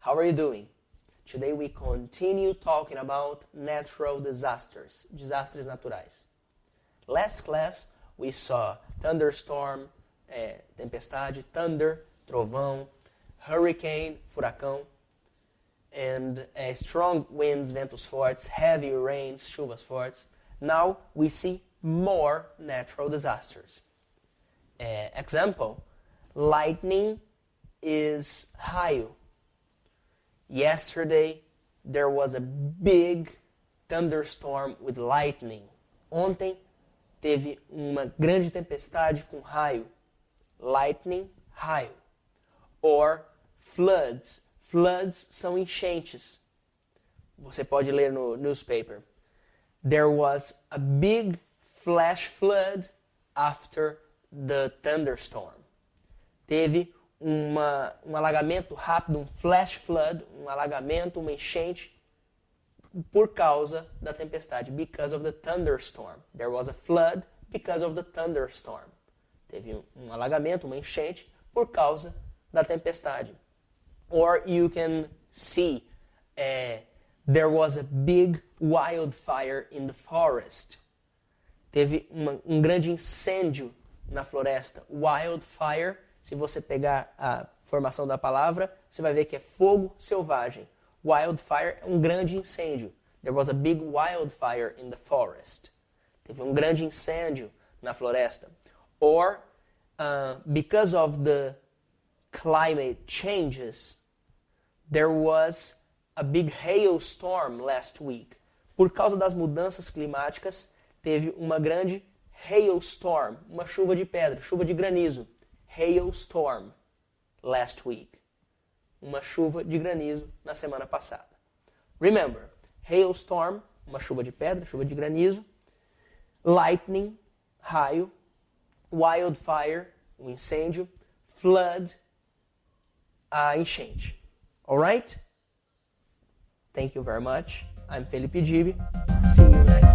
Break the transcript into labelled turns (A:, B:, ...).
A: How are you doing? Today we continue talking about natural disasters, desastres naturais. Last class we saw thunderstorm, é, tempestade, thunder, trovão, hurricane, furacão, and uh, strong winds, ventos fortes, heavy rains, chuvas fortes. Now we see more natural disasters. Uh, example, lightning is raio. Yesterday there was a big thunderstorm with lightning. Ontem teve uma grande tempestade com raio. Lightning, raio. Or floods. Floods são enchentes. Você pode ler no newspaper. There was a big flash flood after the thunderstorm. Teve uma, um alagamento rápido, um flash flood, um alagamento, uma enchente por causa da tempestade. Because of the thunderstorm. There was a flood because of the thunderstorm. Teve um, um alagamento, uma enchente por causa da tempestade. Or you can see uh, there was a big wildfire in the forest. Teve uma, um grande incêndio na floresta. Wildfire se você pegar a formação da palavra, você vai ver que é fogo selvagem. Wildfire é um grande incêndio. There was a big wildfire in the forest. Teve um grande incêndio na floresta. Or, uh, because of the climate changes, there was a big hailstorm last week. Por causa das mudanças climáticas, teve uma grande hailstorm, uma chuva de pedra, chuva de granizo hailstorm last week. Uma chuva de granizo na semana passada. Remember, hailstorm, uma chuva de pedra, chuva de granizo. Lightning, raio. Wildfire, um incêndio. Flood, a enchente. Alright? Thank you very much. I'm Felipe Gibi. See you next